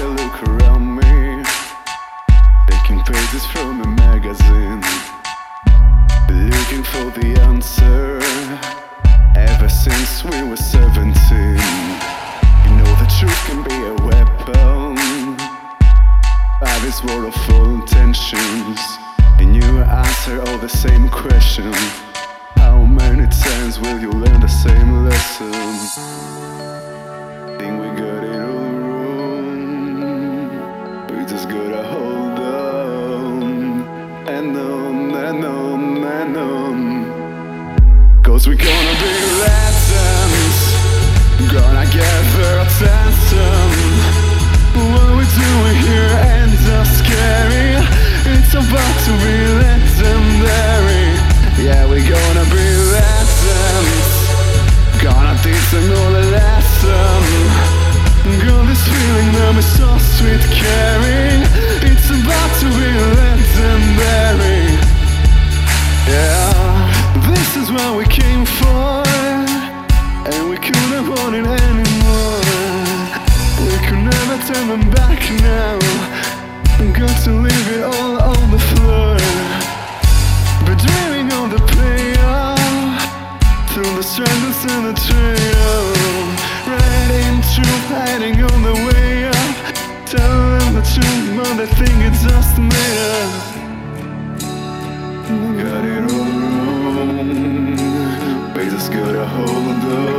a look around me, taking pages from a magazine, looking for the answer. Ever since we were 17, you know the truth can be a weapon. By this world of full intentions, and you answer all the same question. How many times will you learn the same lesson? Cause we gonna be never turn them back now. Got to leave it all on the floor. But dreaming of the payoff through the struggles and the trail. Right into hiding on the way up. Tell them the truth, but they think it's just made up. Got it all wrong. But just gotta hold on.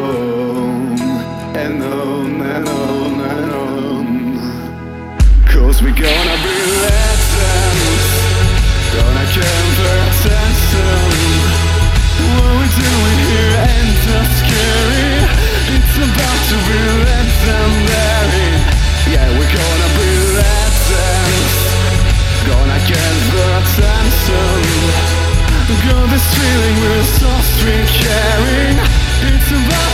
Feeling we're so sweet caring. It's about